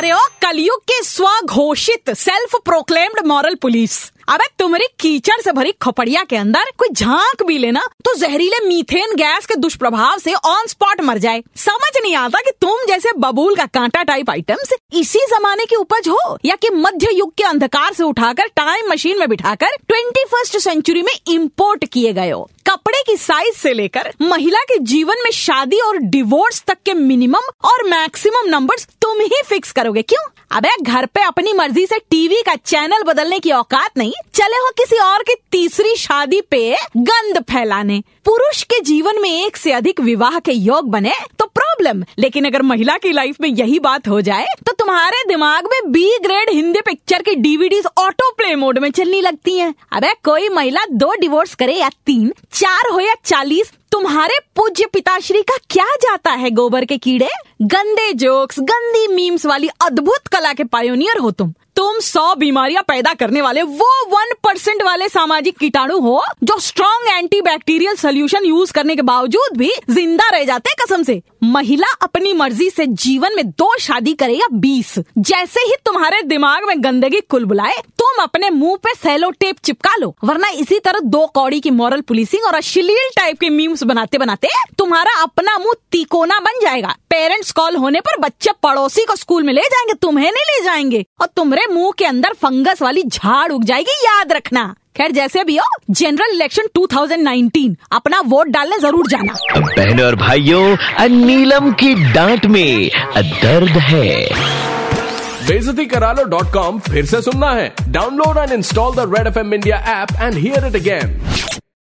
अरे ओ कलयुग के स्वघोषित सेल्फ प्रोक्लेम्ड मॉरल पुलिस अबे, तुम्हारी कीचड़ से भरी खोपड़िया के अंदर कोई झाँक भी लेना तो जहरीले मीथेन गैस के दुष्प्रभाव से ऑन स्पॉट मर जाए। समझ नहीं आता कि तुम जैसे बबूल का कांटा टाइप आइटम्स इसी जमाने की उपज हो, या कि मध्य युग के अंधकार से उठाकर टाइम मशीन में बिठाकर ट्वेंटी फ़र्स्ट सेंचुरी में इम्पोर्ट किए गए हो। कपड़े की साइज़ से लेकर महिला के जीवन में शादी और डिवोर्स तक के मिनिमम और मैक्सिमम नंबर्स तुम ही फिक्स करोगे। क्यों? अबे, घर पे अपनी मर्ज़ी से टीवी का चैनल बदलने की औकात नहीं। चले हो किसी और की तीसरी शादी पे गंद फैलाने। पुरुष के जीवन में एक से अधिक विवाह के योग बने तो प्रॉब्लम लेकिन अगर महिला की लाइफ में यही बात हो जाए तो तुम्हारे दिमाग में बी ग्रेड हिंदी पिक्चर की डीवीडीज ऑटो प्ले मोड में चलने लगती हैं। अबे, कोई महिला दो डिवोर्स करे या तीन, चार हो या चालीस तुम्हारे पूज्य पिताश्री का क्या जाता है गोबर के कीड़े? गंदे जोक्स, गंदी मीम्स वाली अद्भुत कला के पायोनियर हो तुम। तुम सौ बीमारियाँ पैदा करने वाले वो वन परसेंट वाले सामाजिक कीटाणु हो जो strong anti bacterial solution use करने के बावजूद भी ज़िंदा रह जाते कसम से। महिला अपनी मर्ज़ी से जीवन में दो शादी करे या बीस। जैसे ही तुम्हारे दिमाग में गंदगी कुल बुलाए तुम अपने मुँह पे सेलो टेप चिपका लो, वरना इसी तरह दो कौड़ी की मॉरल पुलिसिंग और अश्लील टाइप के मीम्स बनाते बनाते तुम्हारा अपना मुँह तिकोना बन जाएगा। पेरेंट्स कॉल होने पर बच्चे पड़ोसी को स्कूल में ले जाएँगे तुम्हें नहीं ले जाएँगे। और तुम्हारे मुँह के अंदर फंगस वाली झाड़ उग जाएगी याद रखना। खैर जैसे भी हो जनरल इलेक्शन 2019 अपना वोट डालने ज़रूर जाना। बहनों और भाइयों नीलम की डांट में दर्द है। बेजती करा लो डॉट कॉम फिर से सुनना है। Download and install the Red F M India app and hear it again